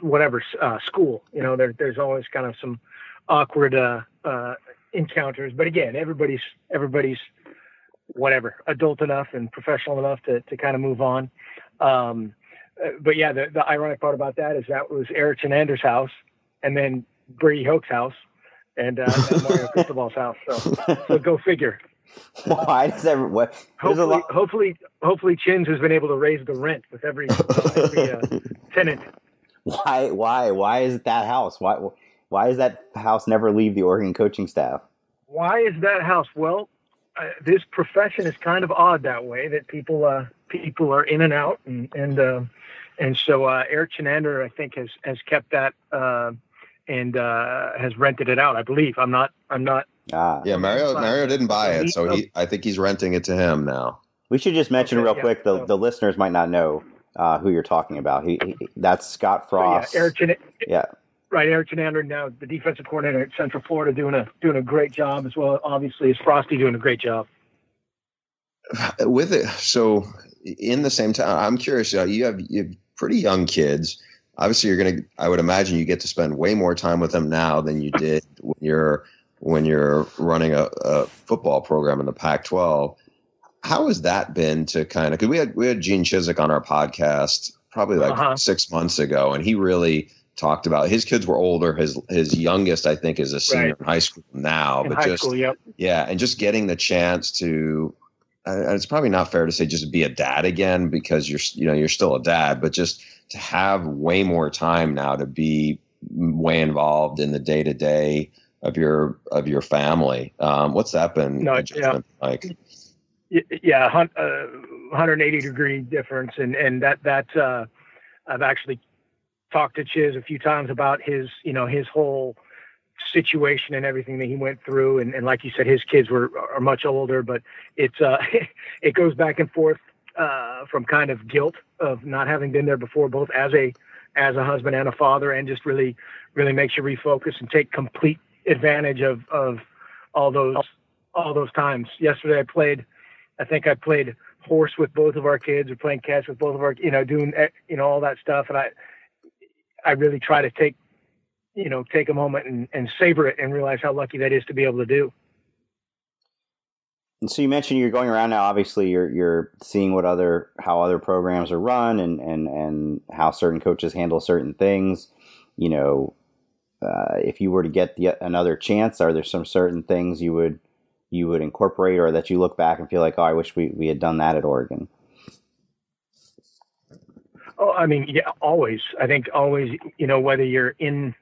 whatever uh, school, you know, there, there's always kind of some awkward uh, uh, encounters. But again, everybody's everybody's whatever adult enough and professional enough to to kind of move on. Um, uh, but yeah, the, the ironic part about that is that was Eric Anders' house, and then Brady Hoke's house, and, uh, and Mario Cristobal's house. So, so go figure.
Why does every what?
Hopefully,
lot.
hopefully, hopefully, Chins has been able to raise the rent with every, every uh, tenant.
Why? Why? Why is it that house? Why? Why does that house never leave the Oregon coaching staff?
Why is that house? Well, uh, this profession is kind of odd that way that people uh, people are in and out, and and uh, and so uh, Erik Chinander, I think, has has kept that uh, and uh, has rented it out. I believe. I'm not. I'm not.
Ah,
Yeah, Mario Mario didn't buy it, so he I think he's renting it to him now.
we should just mention
Okay,
real
yeah,
quick. The
so-
the listeners might not know uh, who you're talking about. He, he that's Scott
so, yeah,
Frost.
Erik Chinander.
yeah.
Right, Erik Chinander now the defensive coordinator at Central Florida doing a doing a great job as well. Obviously, is Frosty doing a great job.
With it, so in the same time, I'm curious. Uh, you have you have pretty young kids. Obviously, you're gonna. I would imagine you get to spend way more time with them now than you did when you're when you're running a, a football program in the Pac-12. How has that been to kind of? Because we had we had Gene Chizik on our podcast probably like
Uh-huh.
six months ago, and he really talked about his kids were older. His his youngest, I think, is a senior
Right.
in high school now,
In
but
high
just
school, yep.
yeah, and just getting the chance to and it's probably not fair to say just be a dad again because you're you know you're still a dad, but just to have way more time now to be way involved in the day to day of your of your family. Um, what's that been
No,
adjustment like?
Yeah, uh, 180 degree difference, and and that that uh, I've actually talked to Chiz a few times about his you know his whole situation and everything that he went through, and, and like you said, his kids were are much older, but it's uh it goes back and forth uh, from kind of guilt of not having been there before, both as a as a husband and a father, and just really really makes you refocus and take complete advantage of of all those all those times. Yesterday I played I think I played horse with both of our kids, or playing catch with both of our, you know, doing eh, you know all that stuff, and I, I really try to take, you know, take a moment and, and savor it and realize how lucky that is to be able to do.
And so you mentioned you're going around now. Obviously, you're you're seeing what other how other programs are run and and and how certain coaches handle certain things. You know, uh, if you were to get the, another chance, are there some certain things you would you would incorporate, or that you look back and feel like, oh, I wish we, we had done that at Oregon?
Oh, I mean, yeah, always. I think always, you know, whether you're in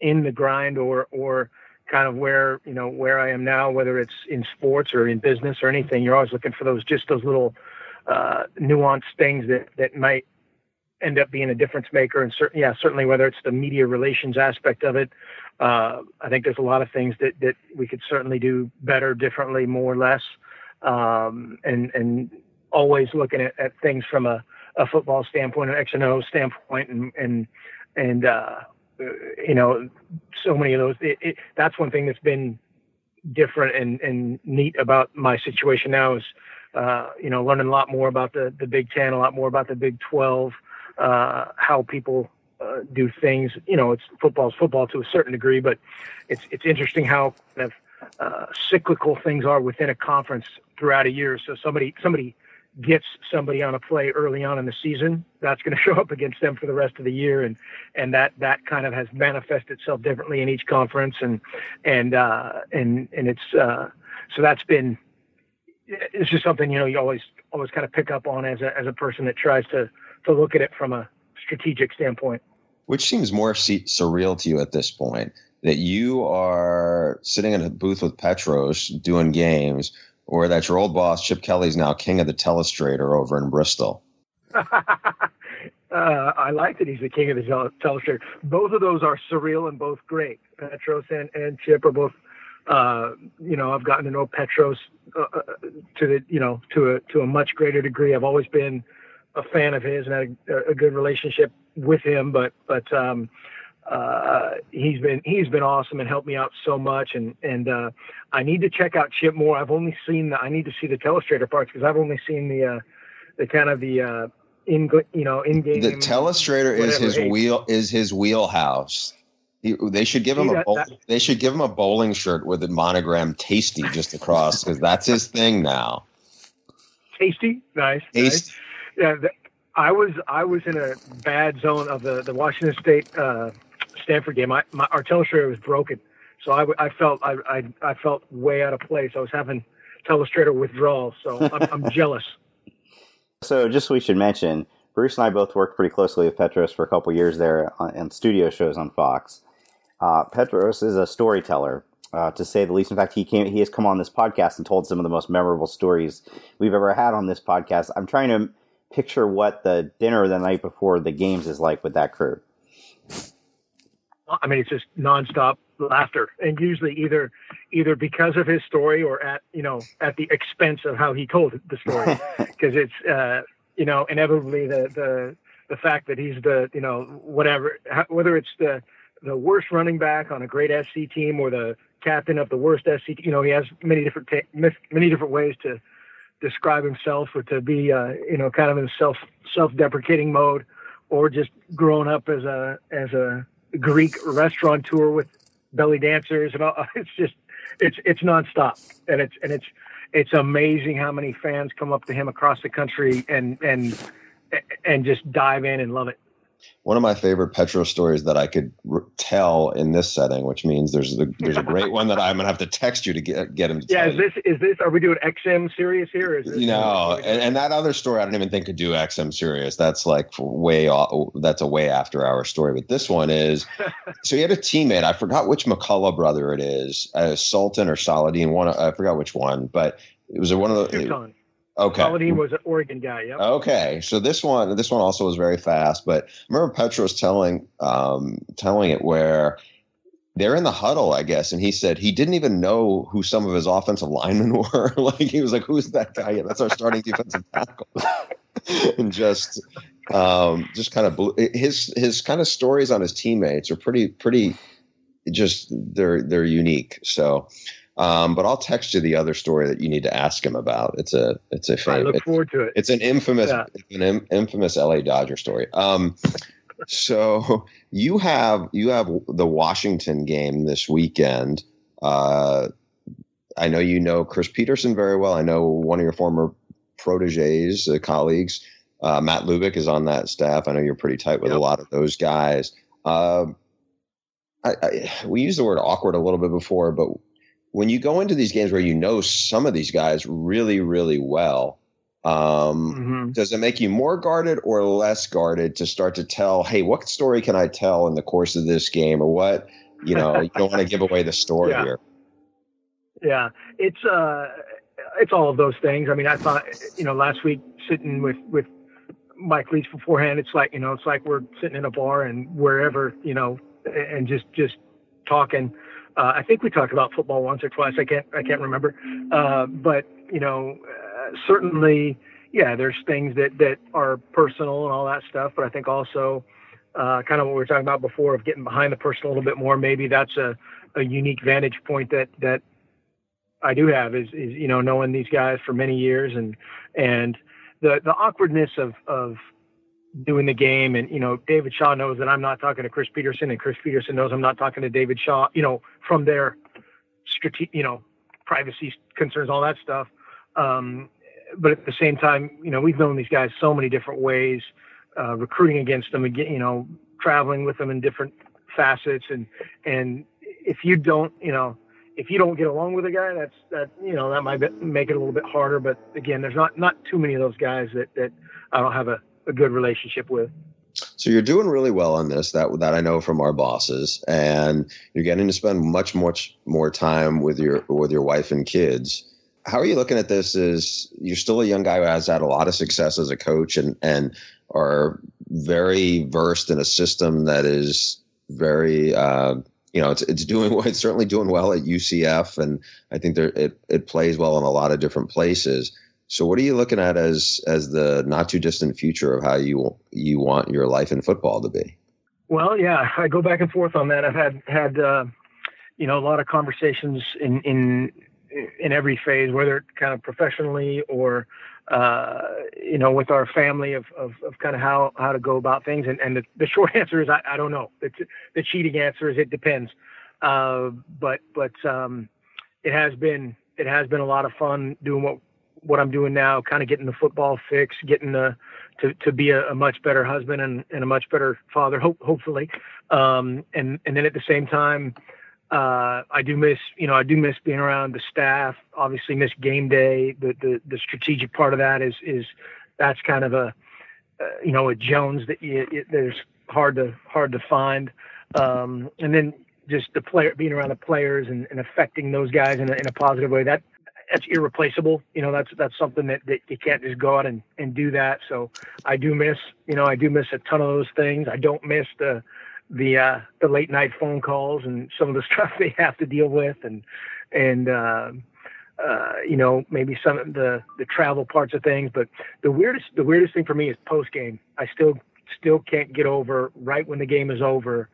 in the grind or or kind of where you know where I am now, whether it's in sports or in business or anything, you're always looking for those just those little uh, nuanced things that that might end up being a difference maker. And yeah, certainly whether it's the media relations aspect of it, uh, I think there's a lot of things that that we could certainly do better, differently, more, or less, um, and and always looking at, at things from a, a football standpoint, an X and O standpoint, and and and uh, you know, so many of those. It, it, that's one thing that's been different and, and neat about my situation now is, uh, you know, learning a lot more about the, the Big Ten, a lot more about the Big 12, uh, how people uh, do things. You know, it's football's football to a certain degree, but it's it's interesting how kind of uh, cyclical things are within a conference throughout a year. So somebody somebody gets somebody on a play early on in the season, that's going to show up against them for the rest of the year, and and that that kind of has manifested itself differently in each conference, and and uh, and and it's uh, so that's been it's just something you know you always always kind of pick up on as a as a person that tries to to look at it from a strategic standpoint.
Which seems more surreal to you at this point that you are sitting in a booth with Petros doing games or that your old boss Chip Kelly is now king of the telestrator over in Bristol?
Uh, I like that he's the king of the telestrator. Both of those are surreal and both great. Petros and, and Chip are both, uh, you know, I've gotten to know Petros uh, uh, to the, you know, to a to a much greater degree. I've always been a fan of his and had a, a good relationship with him. But but um, uh, he's been he's been awesome and helped me out so much. And and uh, I need to check out Chip more. I've only seen the I need to see the telestrator parts because I've only seen the uh, the kind of the uh, in you know in game.
The telestrator is his wheel is his wheelhouse. He, they should give him a bowl, they should give him a bowling shirt with a monogram "Tasty" just across because that's his thing now.
Tasty, nice. Tasty. Nice. Yeah, the, I was I was in a bad zone of the the Washington State uh, Stanford game, I, my our telestrator was broken, so I, I felt I, I, I felt way out of place. I was having telestrator withdrawal, so I'm, I'm jealous.
So, just we should mention, Bruce and I both worked pretty closely with Petros for a couple years there on, on studio shows on Fox. Uh, Petros is a storyteller, uh, to say the least. In fact, he came, he has come on this podcast and told some of the most memorable stories we've ever had on this podcast. I'm trying to picture what the dinner the night before the games is like with that crew.
I mean, it's just nonstop laughter, and usually either either because of his story or at you know at the expense of how he told the story, because it's uh, you know inevitably the the the fact that he's the you know whatever whether it's the the worst running back on a great SC team or the captain of the worst SC, you know, he has many different ta- many different ways to describe himself or to be uh, you know kind of in self self deprecating mode or just growing up as a as a Greek restaurateur with belly dancers and all. It's just it's it's nonstop, and it's and it's it's amazing how many fans come up to him across the country and and and just dive in and love it
one of my favorite Petro stories that I could r- tell in this setting, which means there's a, there's a great one that I'm gonna have to text you to get get him. To
yeah, is this is this are we doing XM series here? Is this,
you know, and, and, that other story I don't even think could do XM series. That's like way off, that's a way after our story. But this one is so he had a teammate. I forgot which McCullough brother it is, uh, Sultan or Saladin. One I forgot which one, but it was one of the. Okay.
Saladin was an Oregon guy. Yep.
Okay. So this one, this one also was very fast. But I remember Petros telling, um, telling it where they're in the huddle, I guess, and he said he didn't even know who some of his offensive linemen were. like he was like, "Who's that guy? That's our starting defensive tackle." and just, um, just kind of blew, his his kind of stories on his teammates are pretty pretty. Just they're they're unique. So um, but I'll text you the other story that you need to ask him about. It's a it's a
famous. I look forward to it.
It's an infamous yeah. an Im- infamous LA Dodger story. Um, so you have you have the Washington game this weekend. Uh, I know you know Chris Petersen very well. I know one of your former proteges, uh, colleagues. Uh, Matt Lubick is on that staff. I know you're pretty tight with yep. a lot of those guys. Uh, I, I, we used the word awkward a little bit before, but when you go into these games where you know some of these guys really, really well, um, mm-hmm. does it make you more guarded or less guarded to start to tell, hey, what story can I tell in the course of this game, or what? You know, you don't want to give away the story
yeah.
here.
Yeah, it's uh, it's all of those things. I mean, I thought, you know, last week sitting with with Mike Leach beforehand. It's like you know, it's like we're sitting in a bar and wherever you know, and just just talking. Uh, I think we talked about football once or twice. I can't I can't remember, uh, but you know, uh, certainly, yeah, there's things that that are personal and all that stuff. But I think also, uh, kind of what we were talking about before of getting behind the person a little bit more. Maybe that's a a unique vantage point that that I do have is is you know knowing these guys for many years and and the the awkwardness of of doing the game. And you know David Shaw knows that I'm not talking to Chris Petersen and Chris Petersen knows I'm not talking to David Shaw you know from their strategic you know privacy concerns all that stuff. Um, but at the same time you know we've known these guys so many different ways uh, recruiting against them you know traveling with them in different facets. And and if you don't you know if you don't get along with a guy, that's that you know that might be, make it a little bit harder. But again, there's not not too many of those guys that that I don't have a, a good relationship with.
So you're doing really well on this. That that I know from our bosses, and you're getting to spend much much more time with your with your wife and kids. How are you looking at this? Is you're still a young guy who has had a lot of success as a coach and and are very versed in a system that is very uh, you know, it's it's doing it's certainly doing well at UCF, and I think there it it plays well in a lot of different places. So, what are you looking at as as the not too distant future of how you you want your life in football to be?
Well, yeah, I go back and forth on that. I've had had uh, you know a lot of conversations in in in every phase, whether it kind of professionally or uh, you know, with our family of, of, of, kind of how, how to go about things. And, and the, the short answer is, I, I don't know. The, the cheating answer is it depends. Uh, but, but, um, it has been, it has been a lot of fun doing what, what I'm doing now, kind of getting the football fix, getting the, to, to be a, a much better husband and, and a much better father, hope, hopefully. Um, and, and then at the same time, uh, I do miss, you know, I do miss being around the staff. Obviously, miss game day. The the, the strategic part of that is is that's kind of a, uh, you know, a Jones that you, it, there's hard to hard to find. Um, and then just the player being around the players and, and affecting those guys in a, in a positive way. That that's irreplaceable. You know, that's that's something that, that you can't just go out and, and do that. So I do miss, you know, I do miss a ton of those things. I don't miss the the uh, the late night phone calls and some of the stuff they have to deal with, and and uh, uh, you know maybe some of the the travel parts of things. But the weirdest the weirdest thing for me is post game. I still still can't get over right when the game is over.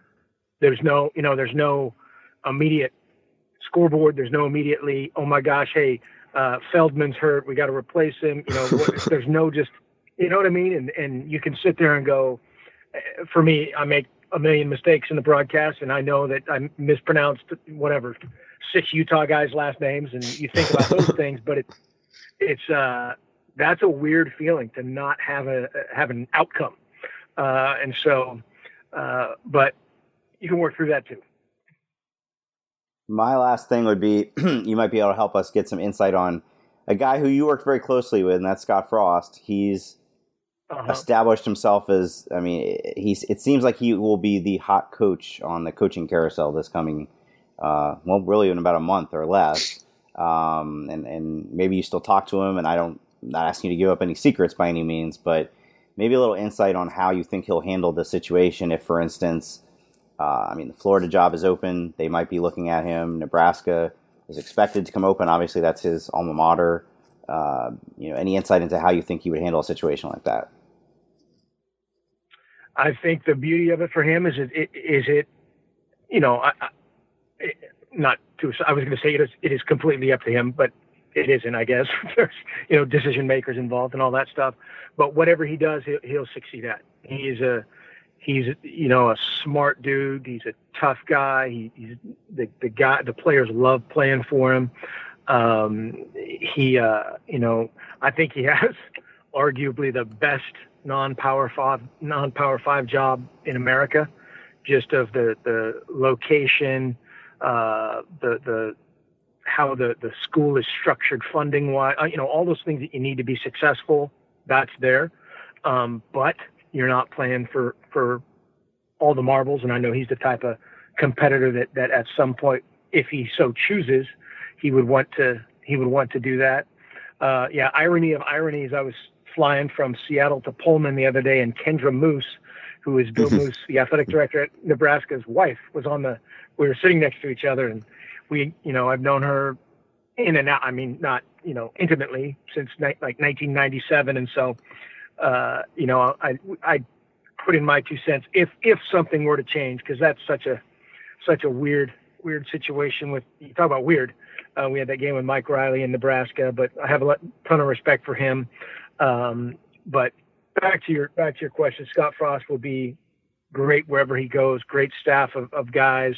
There's no you know there's no immediate scoreboard. There's no immediately oh my gosh hey uh, Feldman's hurt we got to replace him. You know what, there's no just you know what I mean and and you can sit there and go. Eh, for me, I make a million mistakes in the broadcast, and I know that I mispronounced whatever six Utah guys' last names, and you think about those things, but it's it's uh, that's a weird feeling to not have a have an outcome, uh, and so, uh, but you can work through that too.
My last thing would be you might be able to help us get some insight on a guy who you worked very closely with, and that's Scott Frost. He's uh-huh. established himself as. I mean, he's. It seems like he will be the hot coach on the coaching carousel this coming. Uh, well, really in about a month or less. Um, and and maybe you still talk to him. And I don't I'm not asking you to give up any secrets by any means, but maybe a little insight on how you think he'll handle the situation. If, for instance, uh, I mean, the Florida job is open, they might be looking at him. Nebraska is expected to come open. Obviously, that's his alma mater. Uh, you know, any insight into how you think he would handle a situation like that?
I think the beauty of it for him is it, it is it, you know, I, I, not too. I was going to say it is it is completely up to him, but it isn't. I guess there's you know decision makers involved and all that stuff. But whatever he does, he'll, he'll succeed at. He's a he's you know a smart dude. He's a tough guy. He, he's the the guy. The players love playing for him. Um, he uh, you know I think he has arguably the best non-power five non-power five job in America, just of the the location, uh, the the how the the school is structured funding wise, uh, you know all those things that you need to be successful. That's there, um, but you're not playing for for all the marbles. And I know he's the type of competitor that that at some point, if he so chooses, he would want to he would want to do that. Uh, yeah, irony of ironies. I was flying from Seattle to Pullman the other day, and Kendra Moos, who is Bill Moos, the athletic director at Nebraska's wife, was on the. We were sitting next to each other, and we, you know, I've known her in and out. I mean, not you know intimately since ni- like 1997, and so uh, you know, I I put in my two cents if if something were to change because that's such a such a weird weird situation with you talk about weird. Uh, we had that game with Mike Riley in Nebraska, but I have a ton of respect for him. Um, but back to your back to your question, Scott Frost will be great wherever he goes. Great staff of, of guys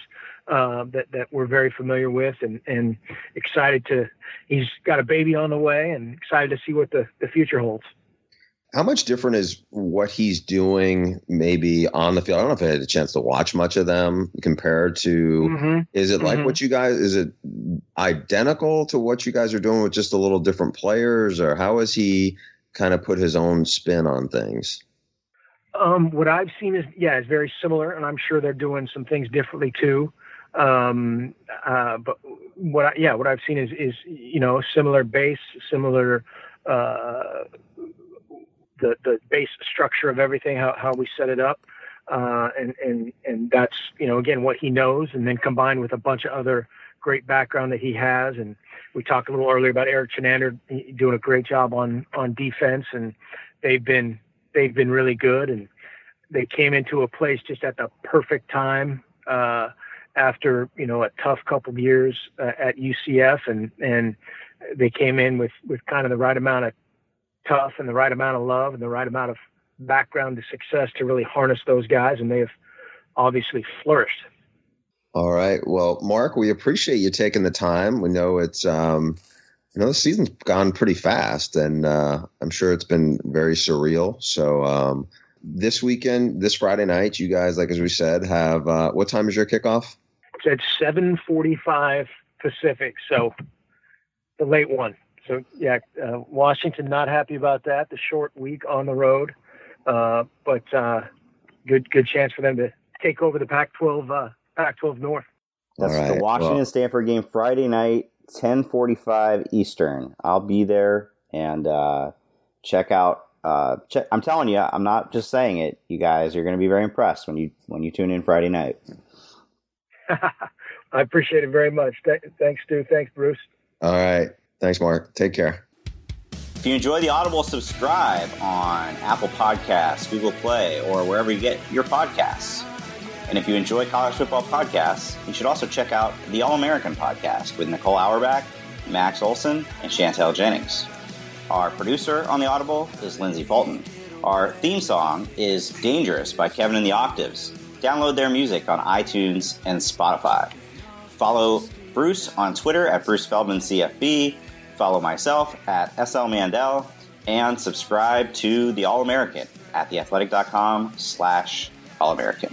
uh, that that we're very familiar with, and and excited to. He's got a baby on the way, and excited to see what the the future holds.
How much different is what he's doing maybe on the field? I don't know if I had a chance to watch much of them compared to
Mm-hmm.
is it like
Mhm.
what you guys is it identical to what you guys are doing with just a little different players or how has he kind of put his own spin on things?
Um, what I've seen is, yeah, it's very similar, and I'm sure they're doing some things differently too. Um, uh, but what, I, yeah, what I've seen is, is you know, similar base, similar, uh, the the base structure of everything, how how we set it up, uh, and and and that's you know again what he knows, and then combined with a bunch of other great background that he has, and we talked a little earlier about Erik Chinander doing a great job on on defense, and they've been they've been really good and they came into a place just at the perfect time uh, after you know a tough couple of years uh, at UCF and and they came in with with kind of the right amount of tough and the right amount of love and the right amount of background to success to really harness those guys and they have obviously flourished
All right. Well, Mark, we appreciate you taking the time. We know it's um you know the season's gone pretty fast and uh I'm sure it's been very surreal. So um this weekend, this Friday night, you guys, like as we said, have uh what time is your kickoff?
it's at 7:45 Pacific so the late one so yeah uh, Washington not happy about that the short week on the road uh, but uh, good good chance for them to take over the Pac-12 uh, Pac-12 North
That's
All right,
the Washington
well-
Stanford game Friday night, ten forty five Eastern. I'll be there and uh, check out. Uh, check, I'm telling you, I'm not just saying it. You guys you're going to be very impressed when you when you tune in Friday night.
I appreciate it very much Th- thanks Stu thanks Bruce
All right. Thanks, Mark. Take care.
If you enjoy the Audible, subscribe on Apple Podcasts, Google Play, or wherever you get your podcasts. And if you enjoy college football podcasts, you should also check out the All American podcast with Nicole Auerbach, Max Olson, and Chantel Jennings. Our producer on the Audible is Lindsay Fulton. Our theme song is Dangerous by Kevin and the Octaves. Download their music on iTunes and Spotify. Follow Bruce on Twitter at Bruce Feldman CFB. Follow myself at SL Mandel and subscribe to the All American at theathletic.com slash All American.